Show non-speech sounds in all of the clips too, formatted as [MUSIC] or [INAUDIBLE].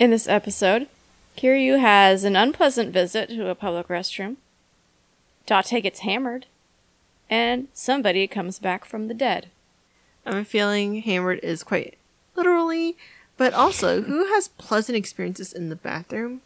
In this episode, Kiryu has an unpleasant visit to a public restroom. Date gets hammered, and somebody comes back from the dead. I'm feeling hammered is quite literally, but also who has pleasant experiences in the bathroom?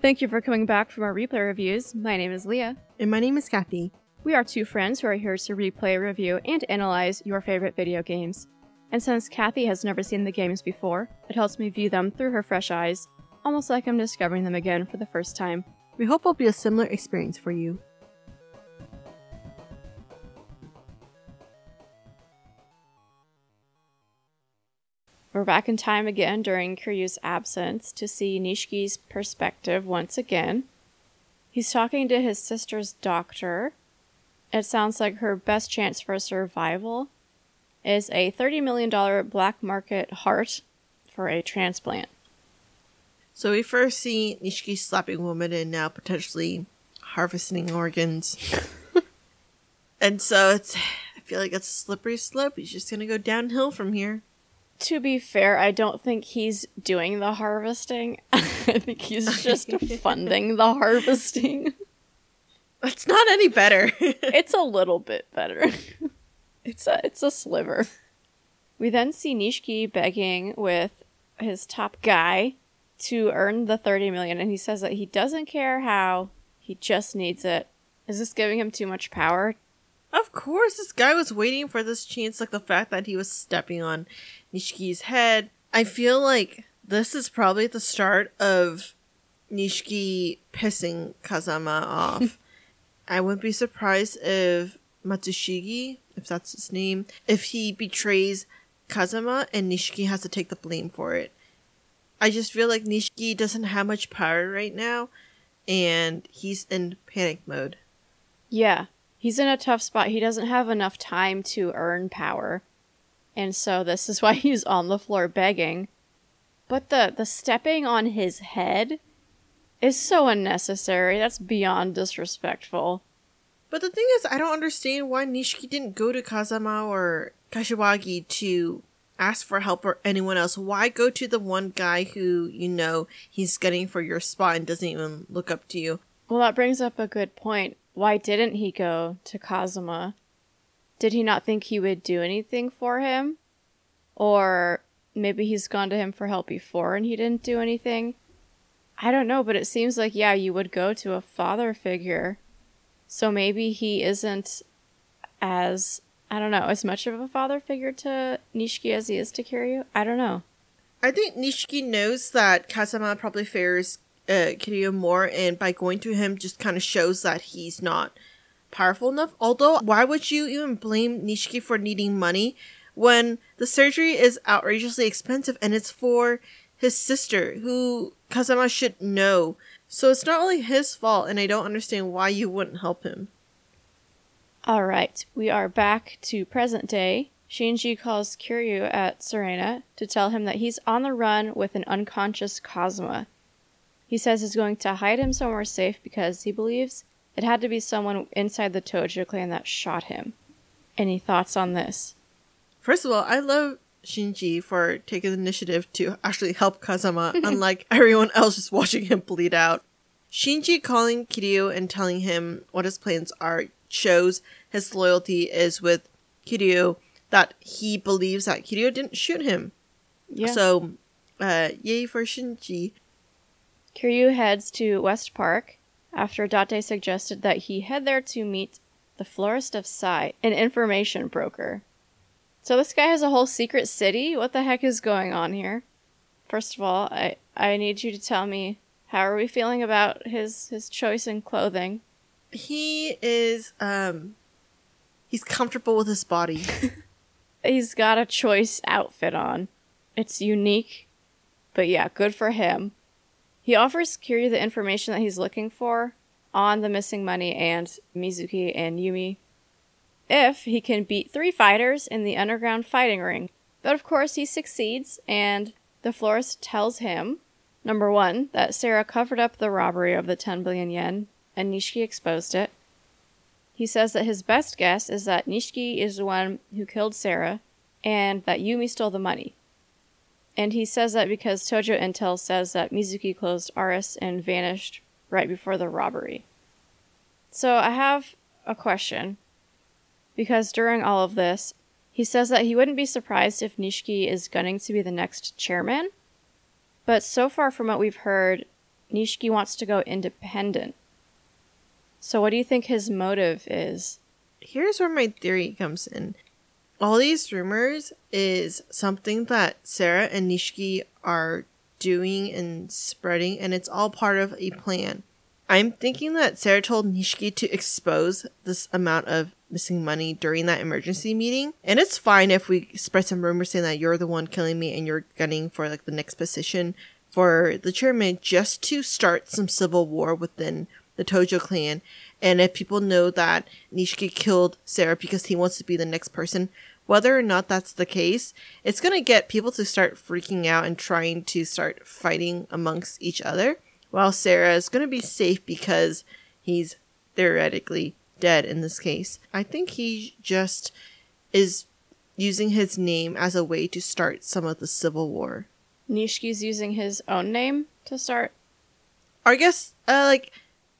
Thank you for coming back from our replay reviews. My name is Leah. And my name is Kathy. We are two friends who are here to replay, review, and analyze your favorite video games. And since Kathy has never seen the games before, it helps me view them through her fresh eyes, almost like I'm discovering them again for the first time. We hope it'll be a similar experience for you. We're back in time again during Kiryu's absence to see Nishiki's perspective once again. He's talking to his sister's doctor. It sounds like her best chance for survival is a $30 million black market heart for a transplant. So we first see Nishiki slapping women and now potentially harvesting organs. [LAUGHS] and so it's I feel like it's a slippery slope. He's just gonna go downhill from here. To be fair, I don't think he's doing the harvesting. [LAUGHS] I think he's just [LAUGHS] funding the harvesting. That's not any better. it's a little bit better. It's a it's a sliver. We then see Nishiki begging with his top guy to earn the 30 million and he says that he doesn't care how, he just needs it. Is this giving him too much power? Of course, this guy was waiting for this chance, like the fact that he was stepping on Nishiki's head. I feel like this is probably the start of Nishiki pissing Kazama off. [LAUGHS] I wouldn't be surprised if Matsushige, if that's his name, if he betrays Kazama and Nishiki has to take the blame for it. I just feel like Nishiki doesn't have much power right now and he's in panic mode. Yeah, he's in a tough spot. He doesn't have enough time to earn power. And so this is [LAUGHS] why he's on the floor begging. But the the stepping on his head is so unnecessary. That's beyond disrespectful. But the thing is, I don't understand why Nishiki didn't go to Kazama or Kashiwagi to ask for help or anyone else. Why go to the one guy who you know he's getting for your spot and doesn't even look up to you? Well, that brings up a good point. Why didn't he go to Kazama? Did he not think he would do anything for him? Or maybe he's gone to him for help before and he didn't do anything? I don't know, but it seems like, yeah, you would go to a father figure. So maybe he isn't as, I don't know, as much of a father figure to Nishiki as he is to Kiryu. I don't know. I think Nishiki knows that Kazama probably fears uh, Kiryu more, and by going to him just kind of shows that he's not powerful enough. Although, why would you even blame Nishiki for needing money when the surgery is outrageously expensive and it's for his sister, who Kazama should know? So it's not really his fault, and I don't understand why you wouldn't help him. All right, we are back to present day. Shinji calls Kiryu at Serena to tell him that he's on the run with an unconscious Kazama. He says he's going to hide him somewhere safe because he believes it had to be someone inside the Tojo clan that shot him. Any thoughts on this? First of all, I love Shinji for taking the initiative to actually help Kazama, [LAUGHS] unlike everyone else just watching him bleed out. Shinji calling Kiryu and telling him what his plans are shows his loyalty is with Kiryu, that he believes that Kiryu didn't shoot him. Yeah. So, uh, yay for Shinji. Kiryu heads to West Park after Date suggested that he head there to meet the Florist of Sai, an information broker. So this guy has a whole secret city? What the heck is going on here? First of all, I, I need you to tell me how are we feeling about his his choice in clothing? He is um he's comfortable with his body. [LAUGHS] [LAUGHS] he's got a choice outfit on. It's unique. But yeah, good for him. He offers Kiryu the information that he's looking for on the missing money and Mizuki and Yumi if he can beat three fighters in the underground fighting ring. But of course, he succeeds, and the florist tells him number one, that Sera covered up the robbery of the 10 billion yen, and Nishiki exposed it. He says that his best guess is that Nishiki is the one who killed Sera, and that Yumi stole the money. And he says that because Tojo Intel says that Mizuki closed Ares and vanished right before the robbery. So I have a question. Because during all of this, he says that he wouldn't be surprised if Nishiki is gunning to be the next chairman. But so far from what we've heard, Nishiki wants to go independent. So what do you think his motive is? Here's where my theory comes in. All these rumors is something that Sera and Nishiki are doing and spreading, and it's all part of a plan. I'm thinking that Sera told Nishiki to expose this amount of missing money during that emergency meeting. And it's fine if we spread some rumors saying that you're the one killing me and you're gunning for like the next position for the chairman just to start some civil war within the Tojo clan. And if people know that Nishiki killed Sera because he wants to be the next person, whether or not that's the case, it's going to get people to start freaking out and trying to start fighting amongst each other. While Sera is going to be safe because he's theoretically dead in this case. I think he just is using his name as a way to start some of the civil war. Nishiki's using his own name to start. I guess, uh, like,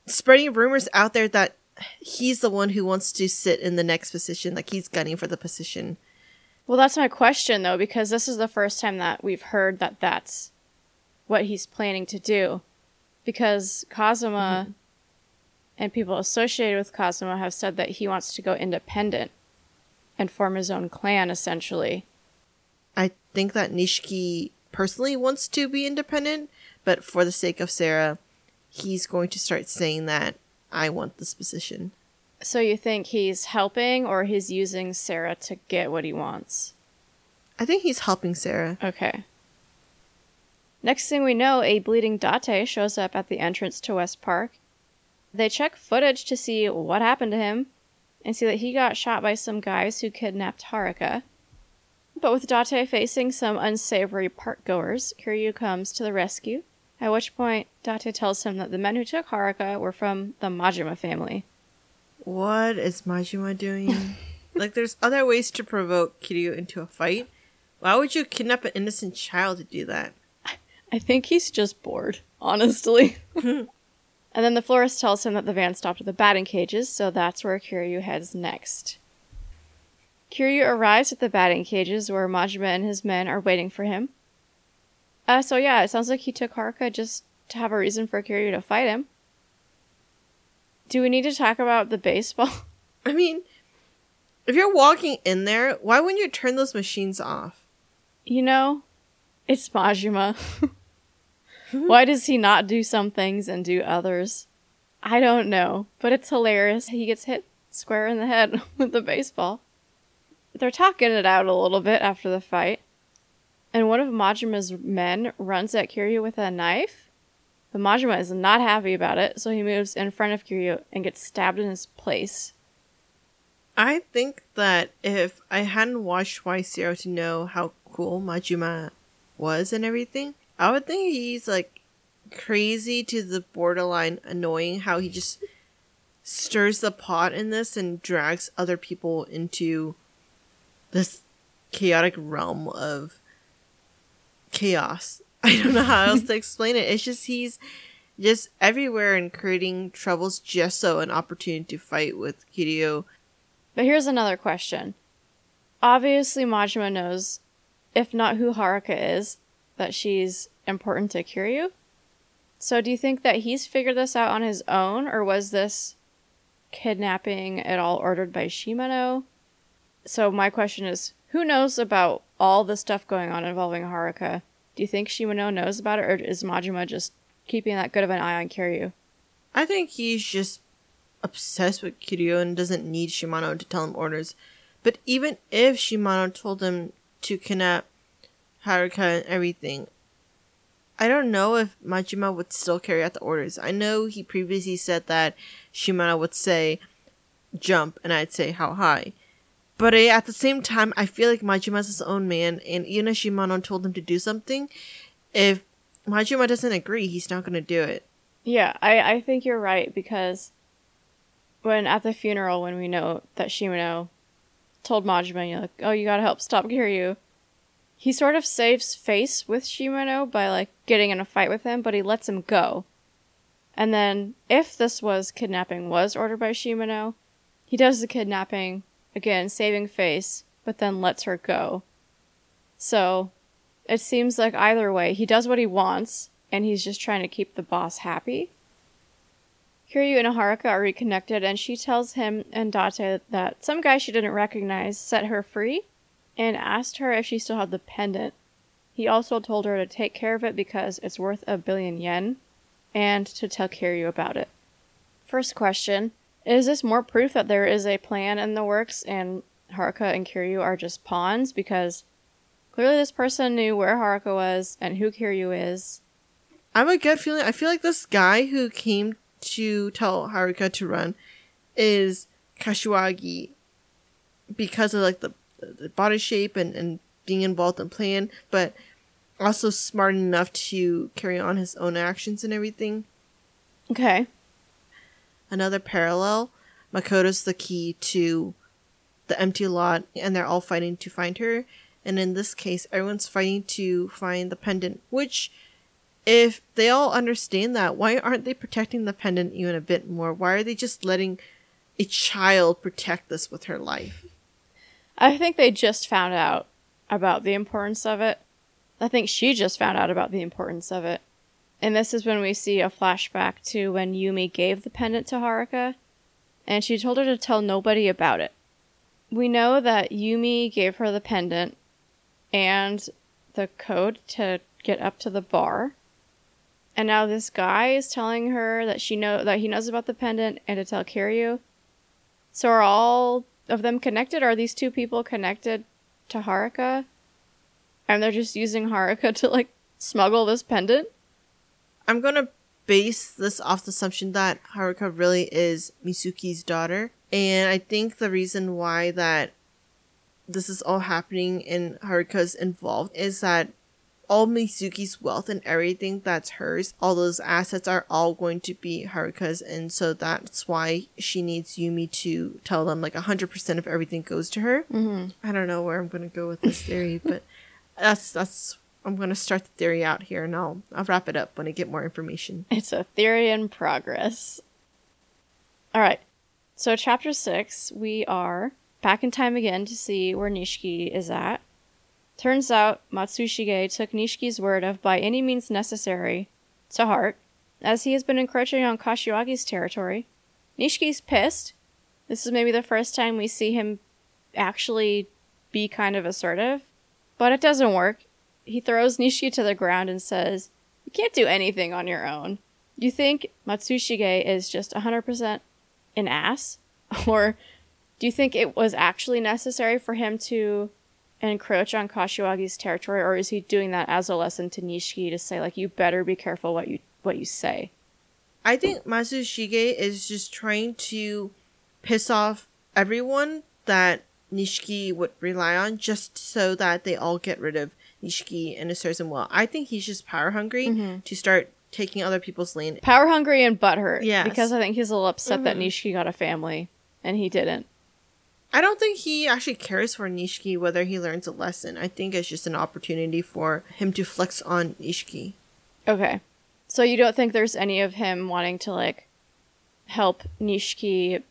spreading rumors out there that he's the one who wants to sit in the next position, like he's gunning for the position. Well, that's my question though, because this is the first time that we've heard that that's what he's planning to do. Because Kazama mm-hmm. And people associated with Kazama have said that he wants to go independent and form his own clan, essentially. I think that Nishiki personally wants to be independent, but for the sake of Sera, he's going to start saying that I want this position. So you think he's helping or he's using Sera to get what he wants? I think he's helping Sera. Okay. Next thing we know, a bleeding Date shows up at the entrance to West Park. They check footage to see what happened to him and see that he got shot by some guys who kidnapped Haruka. But with Date facing some unsavory park goers, Kiryu comes to the rescue at which point, Date tells him that the men who took Haruka were from the Majima family. What is Majima doing? [LAUGHS] like, there's other ways to provoke Kiryu into a fight. Why would you kidnap an innocent child to do that? I think he's just bored, honestly. [LAUGHS] and then the florist tells him that the van stopped at the batting cages, so that's where Kiryu heads next. Kiryu arrives at the batting cages where Majima and his men are waiting for him. Uh, so yeah, it sounds like he took Haruka just to have a reason for Kiryu to fight him. Do we need to talk about the baseball? [LAUGHS] I mean, if you're walking in there, why wouldn't you turn those machines off? You know, it's Majima. [LAUGHS] why does he not do some things and do others? I don't know, but it's hilarious. He gets hit square in the head [LAUGHS] with the baseball. They're talking it out a little bit after the fight and one of Majima's men runs at Kiryu with a knife. But Majima is not happy about it, so he moves in front of Kiryu and gets stabbed in his place. I think that if I hadn't watched Y Zero to know how cool Majima was and everything, I would think he's like crazy to the borderline annoying how he just stirs the pot in this and drags other people into this chaotic realm of chaos. [LAUGHS] I don't know how else to explain it. It's just he's just everywhere and creating troubles just so an opportunity to fight with Kiryu. But here's another question. Obviously Majima knows, if not who Haruka is, that she's important to Kiryu. So do you think that he's figured this out on his own, or was this kidnapping at all ordered by Shimano? So my question is, who knows about all the stuff going on involving Haruka? Do you think Shimano knows about it, or is Majima just keeping that good of an eye on Kiryu? I think he's just obsessed with Kiryu and doesn't need Shimano to tell him orders. But even if Shimano told him to kidnap Haruka and everything, I don't know if Majima would still carry out the orders. I know he previously said that Shimano would say jump and I'd say how high. But uh, at the same time, I feel like Majima's his own man, and even if Shimano told him to do something, if Majima doesn't agree, he's not going to do it. Yeah, I, I think you're right, because when at the funeral, when we know that Shimano told Majima, you're like, oh, you gotta help stop Kiryu, He sort of saves face with Shimano by like getting in a fight with him, but he lets him go. And then, if this was kidnapping was ordered by Shimano, he does the kidnapping, again, saving face, but then lets her go. So, it seems like either way, he does what he wants, and he's just trying to keep the boss happy. Kiryu and Haruka are reconnected, and she tells him and Date that some guy she didn't recognize set her free and asked her if she still had the pendant. He also told her to take care of it because it's worth a billion yen and to tell Kiryu about it. First question Is this more proof that there is a plan in the works and Haruka and Kiryu are just pawns? Because clearly this person knew where Haruka was and who Kiryu is. I have a gut feeling. I feel like this guy who came to tell Haruka to run is Kashiwagi because of like the, the body shape and, and being involved in plan, but also smart enough to carry on his own actions and everything. Okay. Another parallel, Makoto's the key to the empty lot and they're all fighting to find her. And in this case, everyone's fighting to find the pendant, which if they all understand that, why aren't they protecting the pendant even a bit more? Why are they just letting a child protect this with her life? I think they just found out about the importance of it. I think she just found out about the importance of it. And this is when we see a flashback to when Yumi gave the pendant to Haruka, and she told her to tell nobody about it. We know that Yumi gave her the pendant and the code to get up to the bar. And now this guy is telling her that she know that he knows about the pendant and to tell Kiryu. So are all of them connected? Are these two people connected to Haruka? And they're just using Haruka [LAUGHS] to like smuggle this pendant? I'm gonna base this off the assumption that Haruka really is Mizuki's daughter. And I think the reason why that this is all happening and Haruka's involved is that all Mizuki's wealth and everything that's hers, all those assets are all going to be Haruka's, and so that's why she needs Yumi to tell them like hundred percent of everything goes to her. Mm-hmm. I don't know where I'm gonna go with this theory, [LAUGHS] but that's that's I'm gonna start the theory out here, and I'll I'll wrap it up when I get more information. It's a theory in progress. All right. So, chapter six, we are back in time again to see where Nishiki is at. Turns out Matsushige took Nishiki's word of by any means necessary to heart, as he has been encroaching on Kashiwagi's territory. Nishiki's pissed. This is maybe the first time we see him actually be kind of assertive, but it doesn't work. He throws Nishiki to the ground and says, You can't do anything on your own. You think Matsushige is just 100% an ass? [LAUGHS] Or do you think it was actually necessary for him to encroach on Kashiwagi's territory, or is he doing that as a lesson to Nishiki to say like you better be careful what you what you say? I think Matsushige is just trying to piss off everyone that Nishiki would rely on just so that they all get rid of Nishiki and it serves him well. I think he's just power hungry Mhm. to start taking other people's land. Power hungry and butthurt. Yeah. Because I think he's a little upset that Mhm. Nishiki got a family and he didn't. I don't think he actually cares for Nishiki whether he learns a lesson. I think it's just an opportunity for him to flex on Nishiki. Okay. So you don't think there's any of him wanting to like help Nishiki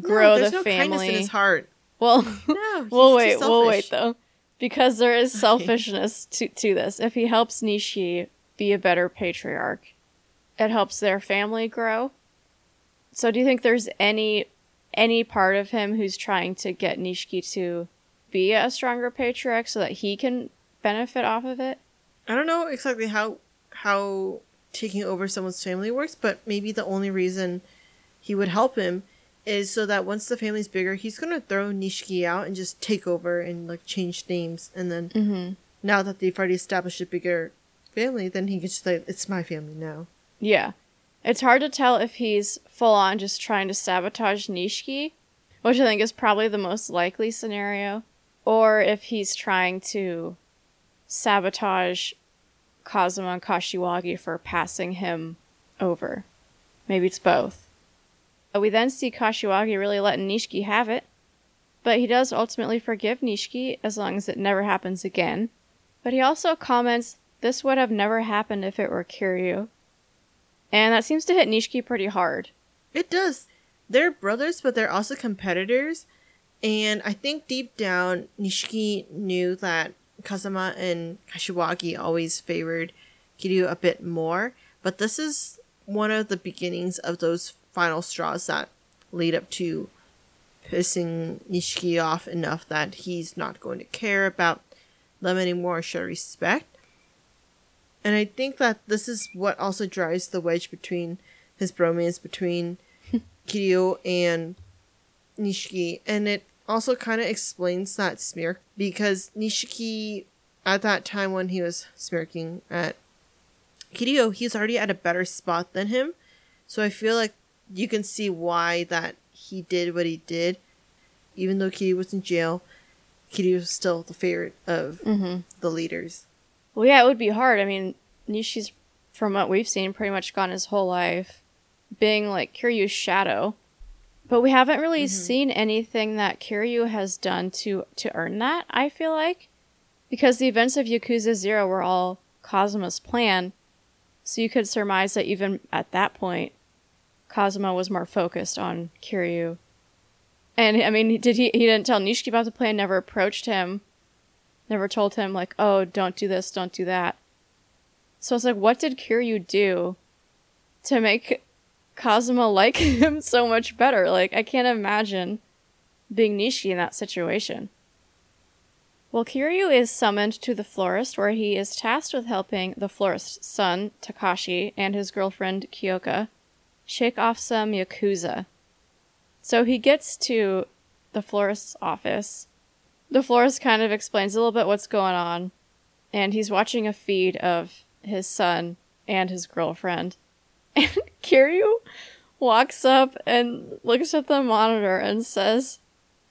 grow no, there's the no kindness in his heart. Well, No, [LAUGHS] we'll wait. We'll wait though, because there is selfishness to to this. If he helps Nishi be a better patriarch, it helps their family grow. So, do you think there's any any part of him who's trying to get Nishiki to be a stronger patriarch so that he can benefit off of it? I don't know exactly how how taking over someone's family works, but maybe the only reason he would help him is so that once the family's bigger, he's gonna throw Nishiki out and just take over and like change names, and then Mm-hmm. now that they've already established a bigger family, then he can just say it's my family now. Yeah. It's hard to tell if he's full on just trying to sabotage Nishiki, which I think is probably the most likely scenario, or if he's trying to sabotage Kazama and Kashiwagi for passing him over. Maybe it's both. We then see Kashiwagi really letting Nishiki have it, but he does ultimately forgive Nishiki as long as it never happens again. But he also comments this would have never happened if it were Kiryu. And that seems to hit Nishiki pretty hard. It does. They're brothers, but they're also competitors. And I think deep down, Nishiki knew that Kazama and Kashiwagi always favored Kiryu a bit more. But this is one of the beginnings of those final straws that lead up to pissing Nishiki off enough that he's not going to care about them anymore, show respect. And I think that this is what also drives the wedge between his bromance between [LAUGHS] Kiryu and Nishiki. And it also kind of explains that smirk because Nishiki, at that time when he was smirking at Kiryu, he's already at a better spot than him. So I feel like you can see why that he did what he did. Even though Kiryu was in jail, Kiryu was still the favorite of Mm-hmm. the leaders. Well, yeah, it would be hard. I mean, Nishi's, from what we've seen, pretty much gone his whole life being like Kiryu's shadow. But we haven't really mm-hmm. seen anything that Kiryu has done to to earn that, I feel like. Because the events of Yakuza 0 were all Kazama's plan. So you could surmise that even at that point, Kazama was more focused on Kiryu. And I mean, did he he didn't tell Nishiki about the plan, never approached him never told him like, "Oh, don't do this, don't do that." So it's like, what did Kiryu do to make Kazama like [LAUGHS] him so much better? Like, I can't imagine being Nishi in that situation. Well, Kiryu is summoned to the florist, where he is tasked with helping the florist's son, Takashi, and his girlfriend, Kyoka, shake off some Yakuza. So he gets to the florist's office, the florist kind of explains a little bit what's going on, and he's watching a feed of his son and his girlfriend. [LAUGHS] And Kiryu walks up and looks at the monitor and says,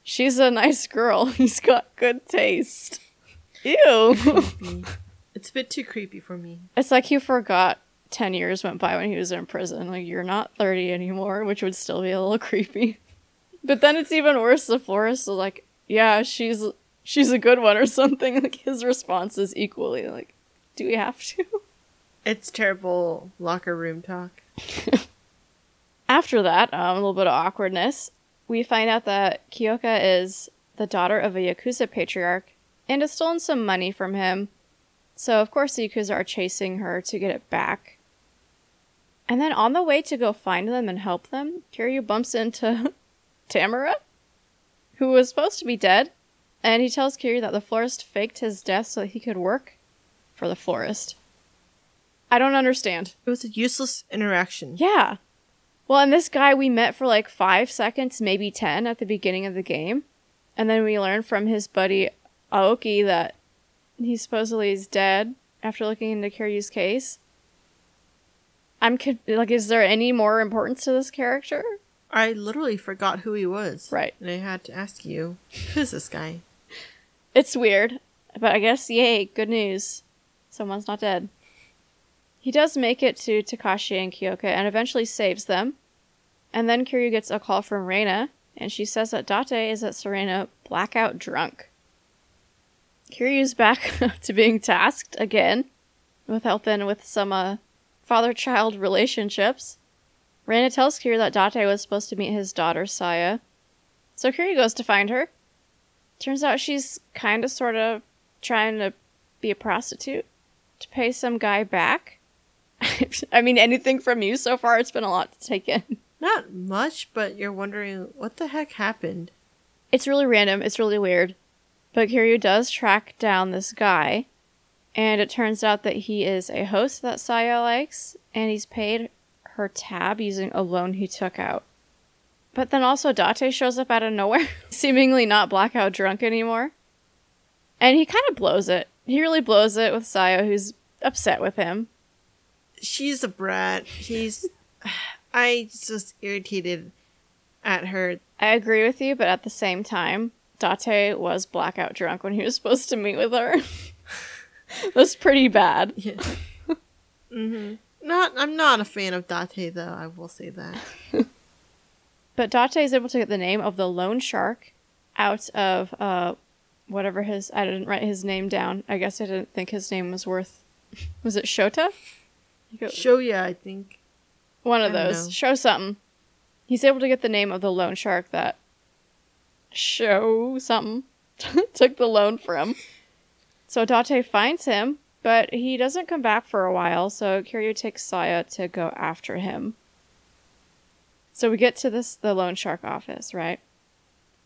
She's a nice girl. [LAUGHS] He's got good taste. Ew. [LAUGHS] It's a bit too creepy for me. it's like he forgot 10 years went by when he was in prison. Like, you're not 30 anymore, which would still be a little creepy. But then it's even worse. The florist is like, yeah, she's she's a good one or something. Like his response is equally like, do we have to? It's terrible locker room talk. [LAUGHS] After that, um, a little bit of awkwardness. We find out that Kyoka is the daughter of a Yakuza patriarch and has stolen some money from him. So of course the Yakuza are chasing her to get it back. And then on the way to go find them and help them, Kiryu bumps into [LAUGHS] Tamara, who was supposed to be dead, and he tells Kiryu that the florist faked his death so that he could work for the florist. I don't understand. It was a useless interaction. Yeah. Well, and this guy we met for like five seconds, maybe 10 at the beginning of the game. And then we learned from his buddy Aoki that he supposedly is dead after looking into Kiryu's case. I'm like, is there any more importance to this character? I literally forgot who he was. Right. And I had to ask you, who's this guy? It's weird, but I guess, yay, good news. Someone's not dead. He does make it to Takashi and Kyoka and eventually saves them. And then Kiryu gets a call from Reina, and she says that Date is at Serena blackout drunk. Kiryu's back [LAUGHS] to being tasked again with helping with some uh, father child relationships. Reina tells Kiryu that Date was supposed to meet his daughter, Saya. So Kiryu goes to find her. Turns out she's kind of sort of trying to be a prostitute to pay some guy back. [LAUGHS] I mean, anything from you so far? It's been a lot to take in. Not much, but you're wondering what the heck happened. It's really random. It's really weird. But Kiryu does track down this guy, and it turns out that he is a host that Saya likes, and he's paid her tab using a loan he took out. But then also Date shows up out of nowhere, [LAUGHS] seemingly not blackout drunk anymore. And he kind of blows it. He really blows it with Saya, who's upset with him. She's a brat. She's. [SIGHS] I just irritated at her. I agree with you, but at the same time, Date was blackout drunk when he was supposed to meet with her. [LAUGHS] That's pretty bad. Yeah. [LAUGHS] hmm Not. I'm not a fan of Date though. I will say that. [LAUGHS] But Date is able to get the name of the loan shark out of uh, whatever his I didn't write his name down. I guess I didn't think his name was worth was it Shota? You go- Shoya, I think. One of those. know. Show something. He's able to get the name of the loan shark that show something [LAUGHS] took the loan from. So Date finds him, but he doesn't come back for a while, so Kiryu takes Saya to go after him. So we get to this the loan shark office, right?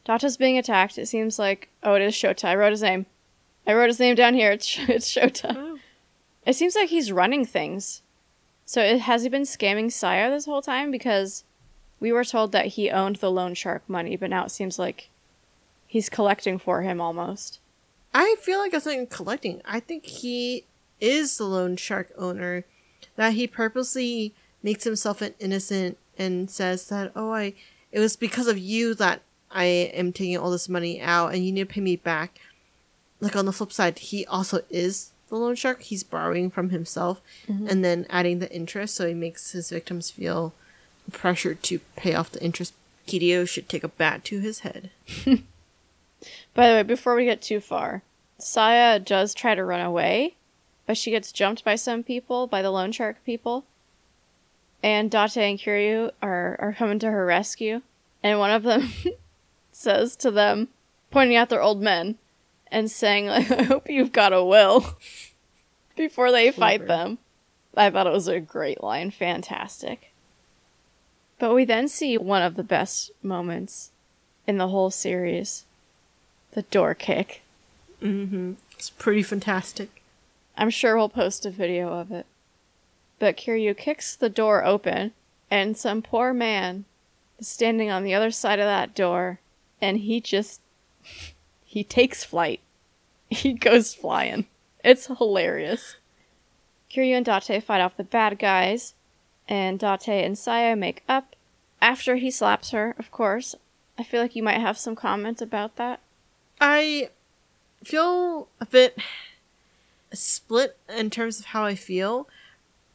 Date's being attacked. It seems like oh it is Shota. I wrote his name. I wrote his name down here. It's [LAUGHS] it's Shota. Oh. It seems like he's running things. So it, has he been scamming Saya this whole time? Because we were told that he owned the loan shark money, but now it seems like he's collecting for him almost. I feel like it's not even collecting. I think he is the loan shark owner. That he purposely makes himself an innocent and says that, oh, I, it was because of you that I am taking all this money out and you need to pay me back. Like on the flip side, he also is the loan shark. He's borrowing from himself mm-hmm. and then adding the interest. So he makes his victims feel pressured to pay off the interest. Kiryu should take a bat to his head. [LAUGHS] By the way, before we get too far, Saya does try to run away, but she gets jumped by some people, by the loan shark people. And Date and Kiryu are, are coming to her rescue. And one of them [LAUGHS] says to them, pointing out their old men, and saying, like, I hope you've got a will [LAUGHS] before they fight them. I thought it was a great line. Fantastic. But we then see one of the best moments in the whole series the door kick. Mm-hmm. It's pretty fantastic. I'm sure we'll post a video of it. But Kiryu kicks the door open, and some poor man is standing on the other side of that door, and he just. he takes flight. [LAUGHS] He goes flying. It's hilarious. Kiryu and Date fight off the bad guys, and Date and Saya make up after he slaps her, of course. I feel like you might have some comment about that. I feel a bit split in terms of how I feel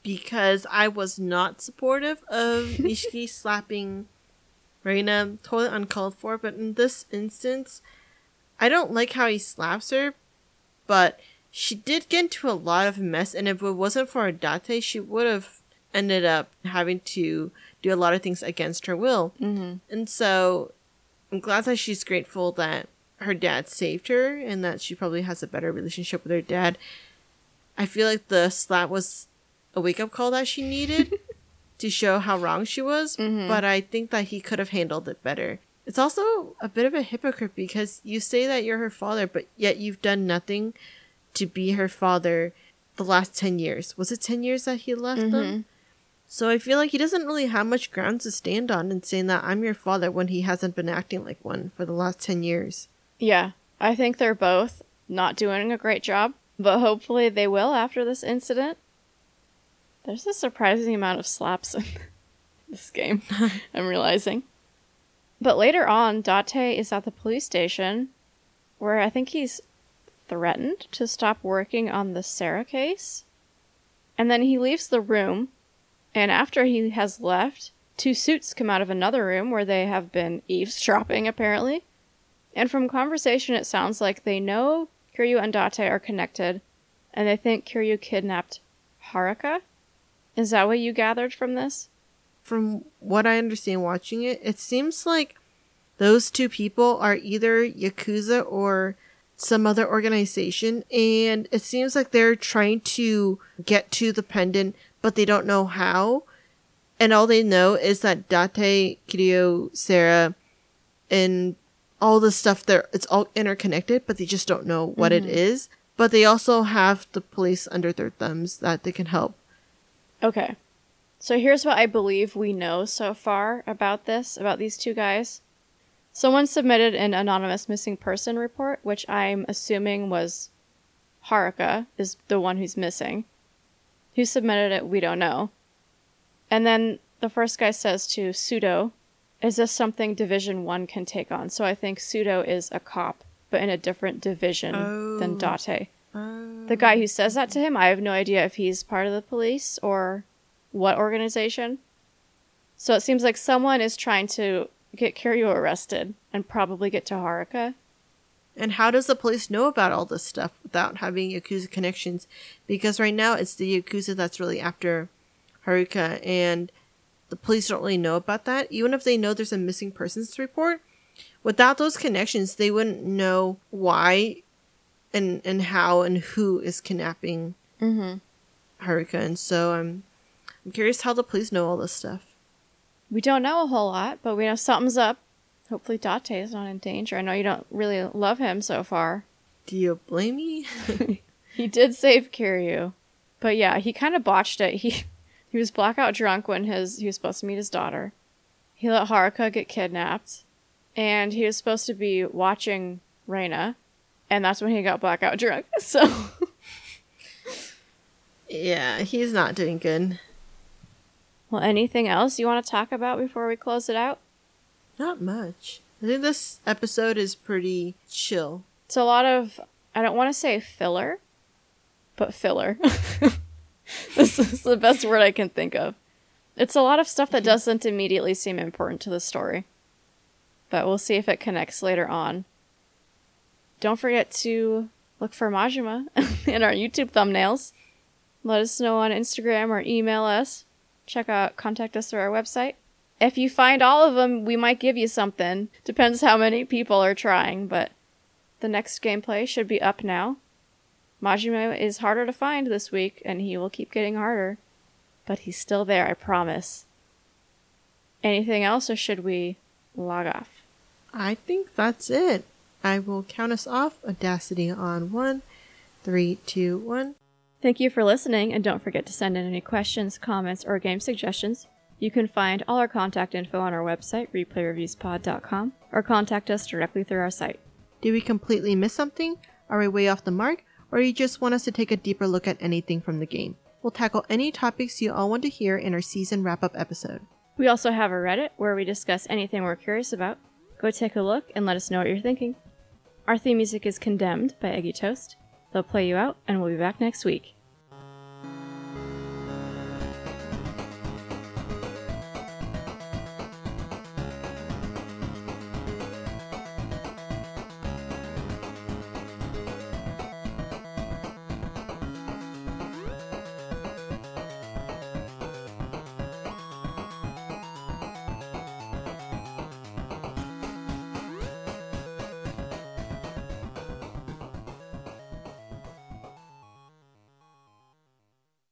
because I was not supportive of [LAUGHS] Nishiki slapping Reina totally uncalled for, but in this instance, I don't like how he slaps her, but she did get into a lot of mess, and if it wasn't for Adate, she would have ended up having to do a lot of things against her will. Mm-hmm. And so I'm glad that she's grateful that her dad saved her and that she probably has a better relationship with her dad. I feel like the slap was a wake up call that she needed [LAUGHS] to show how wrong she was, Mhm. but I think that he could have handled it better. It's also a bit of a hypocrite because you say that you're her father, but yet you've done nothing to be her father the last 10 years. Was it 10 years that he left them? So I feel like he doesn't really have much ground to stand on in saying that I'm your father when he hasn't been acting like one for the last 10 years. Yeah, I think they're both not doing a great job, but hopefully they will after this incident. There's a surprising amount of slaps in [LAUGHS] this game, [LAUGHS] I'm realizing. But later on, Date is at the police station where I think he's threatened to stop working on the Sera case. And then he leaves the room, and after he has left, two suits come out of another room where they have been eavesdropping, apparently. And from conversation, it sounds like they know Kiryu and Date are connected, and they think Kiryu kidnapped Haruka. Is that what you gathered from this? From what I understand watching it, it seems like those two people are either Yakuza or some other organization, and it seems like they're trying to get to the pendant, but they don't know how. And all they know is that Date, Kiryu, Sera, and all the stuff there, it's all interconnected, but they just don't know what it mm-hmm. is. But they also have the police under their thumbs that they can help. Okay. So here's what I believe we know so far about this, about these two guys. Someone submitted an anonymous missing person report, which I'm assuming was Haruka, is the one who's missing. Who submitted it, we don't know. And then the first guy says to Sudoh, Is this something Division 1 can take on? So I think Sudoh is a cop, but in a different division than Oh. Date. The oh. guy who says that to him, I have no idea if he's part of the police or what organization. So it seems like someone is trying to get Kiryu arrested and probably get to Haruka. And how does the police know about all this stuff without having Yakuza connections? Because right now it's the Yakuza that's really after Haruka, and the police don't really know about that. Even if they know there's a missing persons report, without those connections, they wouldn't know why and and how and who is kidnapping Mm-hmm. Haruka. And so I'm I'm curious how the police know all this stuff. We don't know a whole lot, but we know something's up. Hopefully, Date is not in danger. I know you don't really love him so far. Do you blame me? [LAUGHS] He did save Kiryu, but yeah, he kind of botched it. He he was blackout drunk when his he was supposed to meet his daughter. He let Haruka get kidnapped, and he was supposed to be watching Reina, and that's when he got blackout drunk. [LAUGHS] So yeah, he's not doing good. Well, anything else you want to talk about before we close it out? Not much. I think this episode is pretty chill. It's a lot of, I don't want to say filler, but filler. [LAUGHS] [LAUGHS] this is the best word I can think of. It's a lot of stuff that doesn't immediately seem important to the story, but we'll see if it connects later on. Don't forget to look for Majima [LAUGHS] in our YouTube thumbnails. Let us know on Instagram or email us. Check out, contact us through our website. If you find all of them, we might give you something. Depends how many people are trying, but the next gameplay should be up now. Majima is harder to find this week, and he will keep getting harder. But he's still there, I promise. Anything else, or should we log off? I think that's it. I will count us off. Audacity on one, three, two, one. Thank you for listening, and don't forget to send in any questions, comments, or game suggestions. You can find all our contact info on our website, replayreviewspod.com, or contact us directly through our site. Did we completely miss something? Are we way off the mark? Or you just want us to take a deeper look at anything from the game? We'll tackle any topics you all want to hear in our season wrap up episode. We also have a Reddit where we discuss anything we're curious about. Go take a look and let us know what you're thinking. Our theme music is Condemned by Eggy Toast. They'll play you out, and we'll be back next week.